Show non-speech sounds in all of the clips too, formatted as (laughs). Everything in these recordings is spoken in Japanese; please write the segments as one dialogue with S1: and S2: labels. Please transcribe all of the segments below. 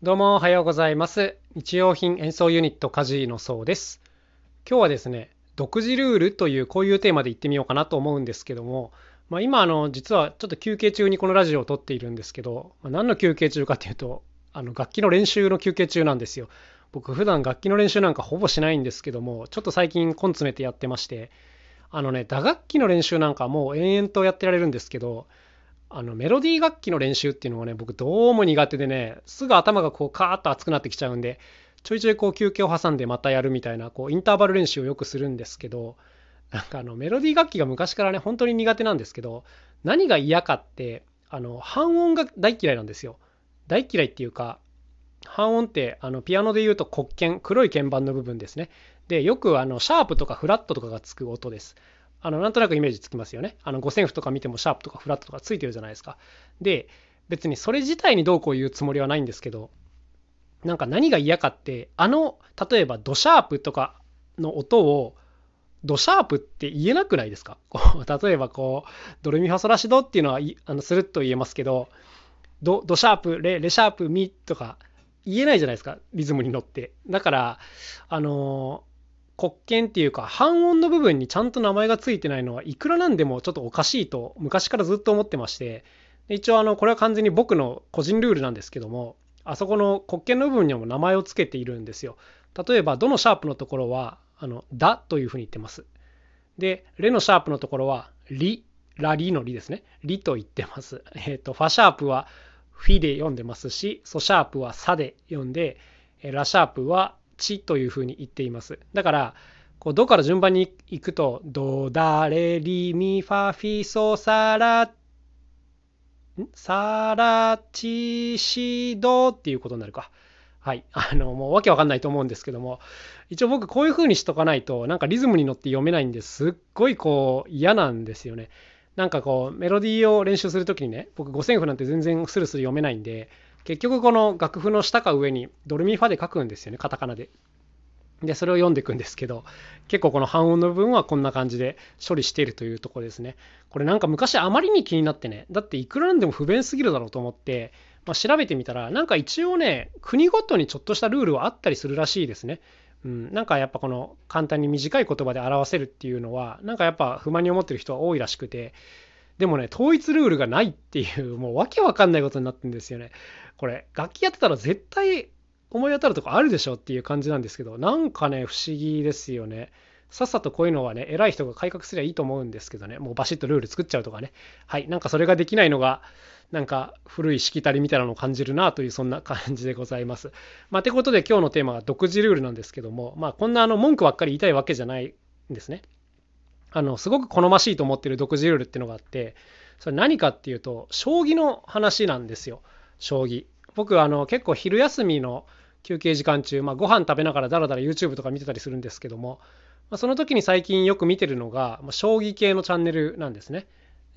S1: どうもおはようございます。日用品演奏ユニットカジのそうです。今日はですね、独自ルールというこういうテーマでいってみようかなと思うんですけども、まあ、今あの実はちょっと休憩中にこのラジオを撮っているんですけど、まあ何の休憩中かというと、あの楽器の練習の休憩中なんですよ。僕普段楽器の練習なんかほぼしないんですけども、ちょっと最近根詰めてやってまして、あのね、打楽器の練習なんかもう延々とやってられるんですけど、あのメロディー楽器の練習っていうのはね僕どうも苦手でねすぐ頭がこうカーッと熱くなってきちゃうんでちょいちょいこう休憩を挟んでまたやるみたいなこうインターバル練習をよくするんですけどなんかあのメロディー楽器が昔からね本当に苦手なんですけど何が嫌かってあの半音が大嫌いなんですよ。大嫌いっていうか半音ってあのピアノで言うと黒鍵黒い鍵盤の部分ですね。でよくあのシャープとかフラットとかがつく音です。あのなんとなくイメージつきますよね。あの五線譜とか見てもシャープとかフラットとかついてるじゃないですか。で、別にそれ自体にどうこう言うつもりはないんですけど、なんか何が嫌かって、あの、例えばドシャープとかの音を、ドシャープって言えなくないですか？こう例えばこう、ドレミファソラシドっていうのはあのスルッと言えますけど、ドドシャープ、レ、レシャープ、ミとか言えないじゃないですか、リズムに乗って。だから、あの黒鍵っていうか半音の部分にちゃんと名前がついてないのはいくらなんでもちょっとおかしいと昔からずっと思ってまして一応あのこれは完全に僕の個人ルールなんですけどもあそこの黒鍵の部分にも名前をつけているんですよ。例えばどのシャープのところはあのダというふうに言ってます。でレのシャープのところはリラリのリですね。リと言ってます。(laughs) えっ、とファシャープはフィで読んでますしソシャープはサで読んでラシャープはチというふうに言っています。だから、こうドから順番に行くと、ド、ダ、レ、リ、ミ、ファ、フィ、ソ、サラ、サラ、チ、シ、ドっていうことになるか。はい。(laughs) あの、もうわけわかんないと思うんですけども、一応僕こういうふうにしとかないと、なんかリズムに乗って読めないんですっごいこう嫌なんですよね。なんかこうメロディーを練習するときにね、僕五線譜なんて全然スルスル読めないんで、結局この楽譜の下か上にドレミファで書くんですよねカタカナで。でそれを読んでいくんですけど結構この半音の部分はこんな感じで処理しているというところですね。これなんか昔あまりに気になってねだっていくらなんでも不便すぎるだろうと思って、まあ、調べてみたらなんか一応ね国ごとにちょっとしたルールはあったりするらしいですね。うん、なんかやっぱこの簡単に短い言葉で表せるっていうのはなんかやっぱ不満に思ってる人は多いらしくてでもね統一ルールがないっていうもうわけわかんないことになってるんですよね。これ楽器やってたら絶対思い当たるとこあるでしょっていう感じなんですけどなんかね不思議ですよねさっさとこういうのはね偉い人が改革すればいいと思うんですけどねもうバシッとルール作っちゃうとかねはいなんかそれができないのがなんか古いしきたりみたいなのを感じるなというそんな感じでございます。まあ、てことで今日のテーマは独自ルールなんですけどもまあこんなあの文句ばっかり言いたいわけじゃないんですね。あのすごく好ましいと思ってる独自ルールっていうのがあってそれ何かっていうと将棋の話なんですよ将棋。僕あの結構昼休みの休憩時間中、まあ、ご飯食べながらだらだら YouTube とか見てたりするんですけども、まあ、その時に最近よく見てるのが、まあ、将棋系のチャンネルなんですね。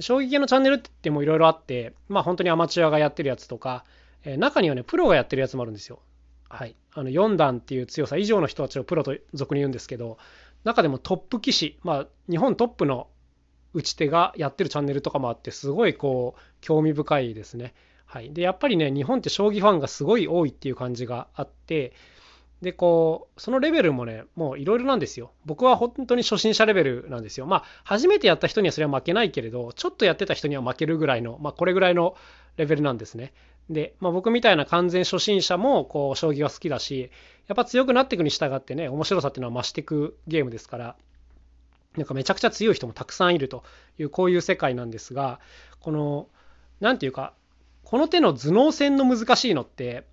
S1: 将棋系のチャンネルって言ってもいろいろあって、まあ本当にアマチュアがやってるやつとか、えー中にはね、プロがやってるやつもあるんですよ。はい。あの4段っていう強さ以上の人たちをプロと俗に言うんですけど、中でもトップ棋士、まあ日本トップの打ち手がやってるチャンネルとかもあって、すごいこう、興味深いですね。はい、でやっぱりね日本って将棋ファンがすごい多いっていう感じがあってでこうそのレベルもねもういろいろなんですよ。僕は本当に初心者レベルなんですよ。まあ初めてやった人にはそれは負けないけれどちょっとやってた人には負けるぐらいのまあこれぐらいのレベルなんですね。で、まあ、僕みたいな完全初心者もこう将棋が好きだしやっぱ強くなっていくに従ってね面白さっていうのは増していくゲームですからなんかめちゃくちゃ強い人もたくさんいるというこういう世界なんですがこの何て言うかこの手の頭脳戦の難しいのって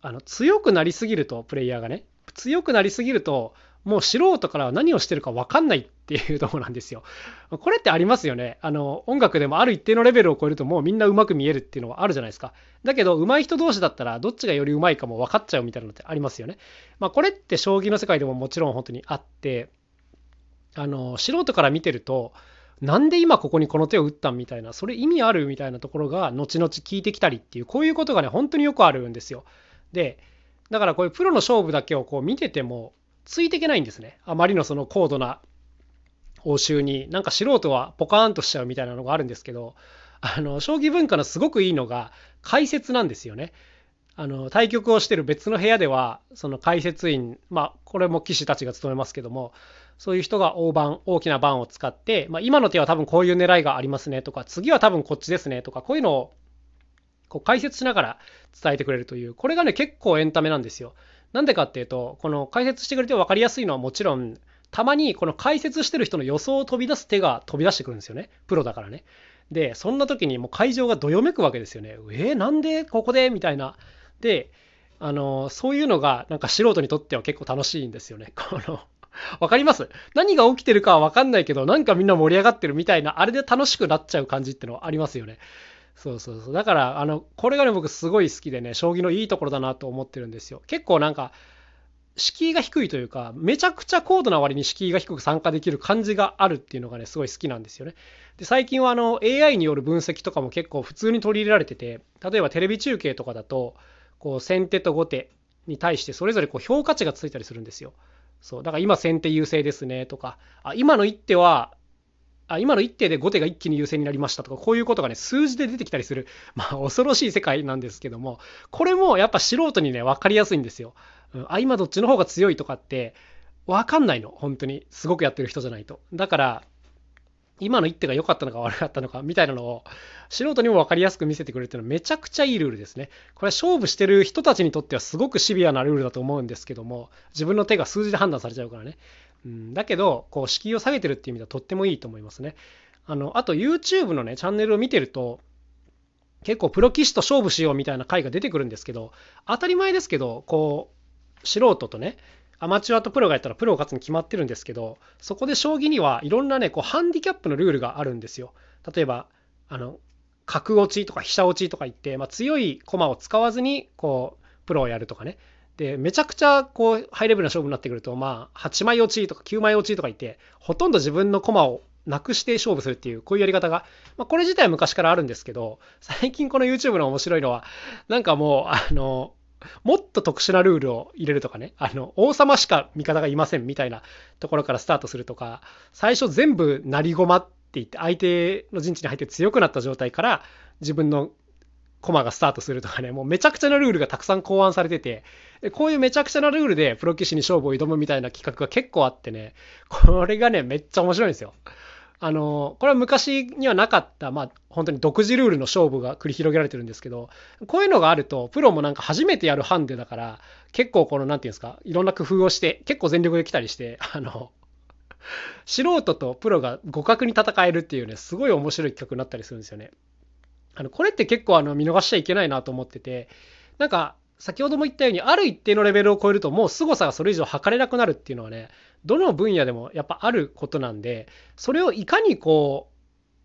S1: あの強くなりすぎるとプレイヤーがね強くなりすぎるともう素人からは何をしてるか分かんないっていうとこなんですよ。これってありますよね。あの音楽でもある一定のレベルを超えるともうみんな上手く見えるっていうのはあるじゃないですか。だけど上手い人同士だったらどっちがより上手いかも分かっちゃうみたいなのってありますよね。まあこれって将棋の世界でももちろん本当にあってあの素人から見てるとなんで今ここにこの手を打ったんみたいなそれ意味あるみたいなところが後々聞いてきたりっていうこういうことがね本当によくあるんですよ。でだからこういうプロの勝負だけをこう見ててもついていけないんですね。あまりのその高度な応酬になんか素人はポカーンとしちゃうみたいなのがあるんですけどあの将棋文化のすごくいいのが解説なんですよね。あの対局をしてる別の部屋ではその解説員まあこれも棋士たちが務めますけどもそういう人が大盤大きな盤を使って、まあ、今の手は多分こういう狙いがありますねとか次は多分こっちですねとかこういうのをこう解説しながら伝えてくれるというこれがね結構エンタメなんですよ。なんでかっていうとこの解説してくれて分かりやすいのはもちろんたまにこの解説してる人の予想を飛び出す手が飛び出してくるんですよねプロだからね。でそんな時にもう会場がどよめくわけですよね。えー、なんでここでみたいな。であのそういうのがなんか素人にとっては結構楽しいんですよね。この (laughs) わかります？何が起きてるかはわかんないけど、なんかみんな盛り上がってるみたいな、あれで楽しくなっちゃう感じってのはありますよね。そうそうそう。だから、あの、これがね、僕すごい好きでね、将棋のいいところだなと思ってるんですよ。結構なんか、敷居が低いというか、めちゃくちゃ高度な割に敷居が低く参加できる感じがあるっていうのがね、すごい好きなんですよね。で、最近はあの、AI による分析とかも結構普通に取り入れられてて、例えばテレビ中継とかだと、こう、先手と後手に対してそれぞれこう評価値がついたりするんですよ。そう。だから今先手優勢ですねとか、あ、今の一手はあ今の一手で後手が一気に優勢になりましたとか、こういうことがね、数字で出てきたりする、まあ、恐ろしい世界なんですけども、これもやっぱ素人にね、分かりやすいんですよ。うん、あ、今どっちの方が強いとかって、分かんないの、本当に。すごくやってる人じゃないと。だから、今の一手が良かったのか悪かったのかみたいなのを素人にも分かりやすく見せてくれるっていうのはめちゃくちゃいいルールですね。これは勝負してる人たちにとってはすごくシビアなルールだと思うんですけども自分の手が数字で判断されちゃうからね。うん、だけどこう敷居を下げてるっていう意味ではとってもいいと思いますね。あのあと YouTube のねチャンネルを見てると結構プロ棋士と勝負しようみたいな回が出てくるんですけど当たり前ですけどこう素人とねアマチュアとプロがやったらプロが勝つに決まってるんですけどそこで将棋にはいろんなねこうハンディキャップのルールがあるんですよ。例えばあの角落ちとか飛車落ちとか言って、まあ、強い駒を使わずにこうプロをやるとかねでめちゃくちゃこうハイレベルな勝負になってくるとまあ8枚落ちとか9枚落ちとか言ってほとんど自分の駒をなくして勝負するっていうこういうやり方が、まあ、これ自体は昔からあるんですけど最近この YouTube の面白いのはなんかもうあのもっと特殊なルールを入れるとかね、あの、王様しか味方がいませんみたいなところからスタートするとか、最初全部成り駒って言って、相手の陣地に入って強くなった状態から自分の駒がスタートするとかね、もうめちゃくちゃなルールがたくさん考案されてて、こういうめちゃくちゃなルールでプロ棋士に勝負を挑むみたいな企画が結構あってね、これがね、めっちゃ面白いんですよ。あのこれは昔にはなかった、まあ、本当に独自ルールの勝負が繰り広げられてるんですけどこういうのがあるとプロもなんか初めてやるハンデだから結構この何て言うんですかいろんな工夫をして結構全力で来たりしてあの素人とプロが互角に戦えるっていうねすごい面白い企画になったりするんですよね。あのこれって結構あの見逃しちゃいけないなと思っててなんか先ほども言ったようにある一定のレベルを超えるともう凄さがそれ以上測れなくなるっていうのはねどの分野でもやっぱあることなんでそれをいかにこう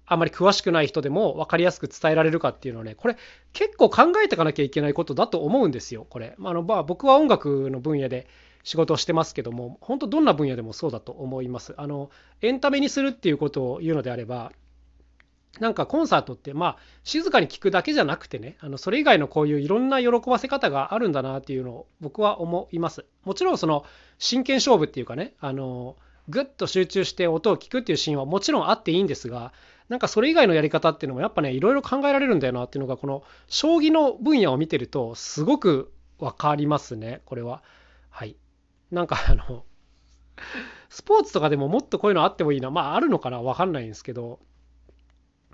S1: あまり詳しくない人でも分かりやすく伝えられるかっていうのはねこれ結構考えていかなきゃいけないことだと思うんですよこれ。まあのまあ僕は音楽の分野で仕事をしてますけども本当どんな分野でもそうだと思います。あのエンタメにするっていうことを言うのであればなんかコンサートってまあ静かに聴くだけじゃなくてねあのそれ以外のこういういろんな喜ばせ方があるんだなっていうのを僕は思います。もちろんその真剣勝負っていうかねあのぐっと集中して音を聞くっていうシーンはもちろんあっていいんですがなんかそれ以外のやり方っていうのもやっぱねいろいろ考えられるんだよなっていうのがこの将棋の分野を見てるとすごく分かりますねこれは。はい。なんかあのスポーツとかでももっとこういうのあってもいいな。まああるのかな？分かんないんですけど。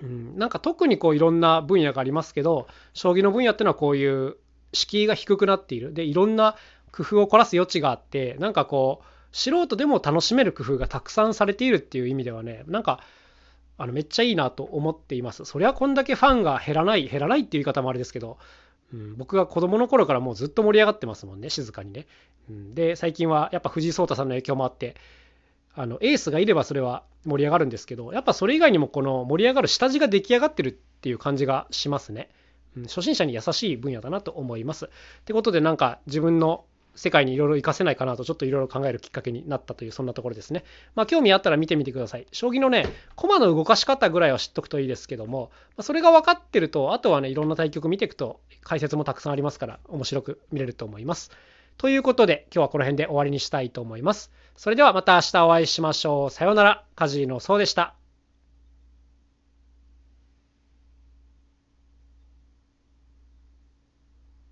S1: うん、なんか特にこういろんな分野がありますけど将棋の分野っていうのはこういう敷居が低くなっている。でいろんな工夫を凝らす余地があってなんかこう素人でも楽しめる工夫がたくさんされているっていう意味ではねなんかあのめっちゃいいなと思っています。そりゃこんだけファンが減らない減らないっていう言い方もあれですけど、うん、僕が子供の頃からもうずっと盛り上がってますもんね静かにね、うん、で最近はやっぱ藤井聡太さんの影響もあってあのエースがいればそれは盛り上がるんですけどやっぱそれ以外にもこの盛り上がる下地が出来上がってるっていう感じがしますね。うん、初心者に優しい分野だなと思います。ってことでなんか自分の世界にいろいろ活かせないかなとちょっといろいろ考えるきっかけになったというそんなところですね。まあ興味あったら見てみてください。将棋のね、駒の動かし方ぐらいは知っとくといいですけども、それが分かってると、あとはね、いろんな対局見ていくと解説もたくさんありますから面白く見れると思います。ということで、今日はこの辺で終わりにしたいと思います。それではまた明日お会いしましょう。さようなら。カジーのそうでした。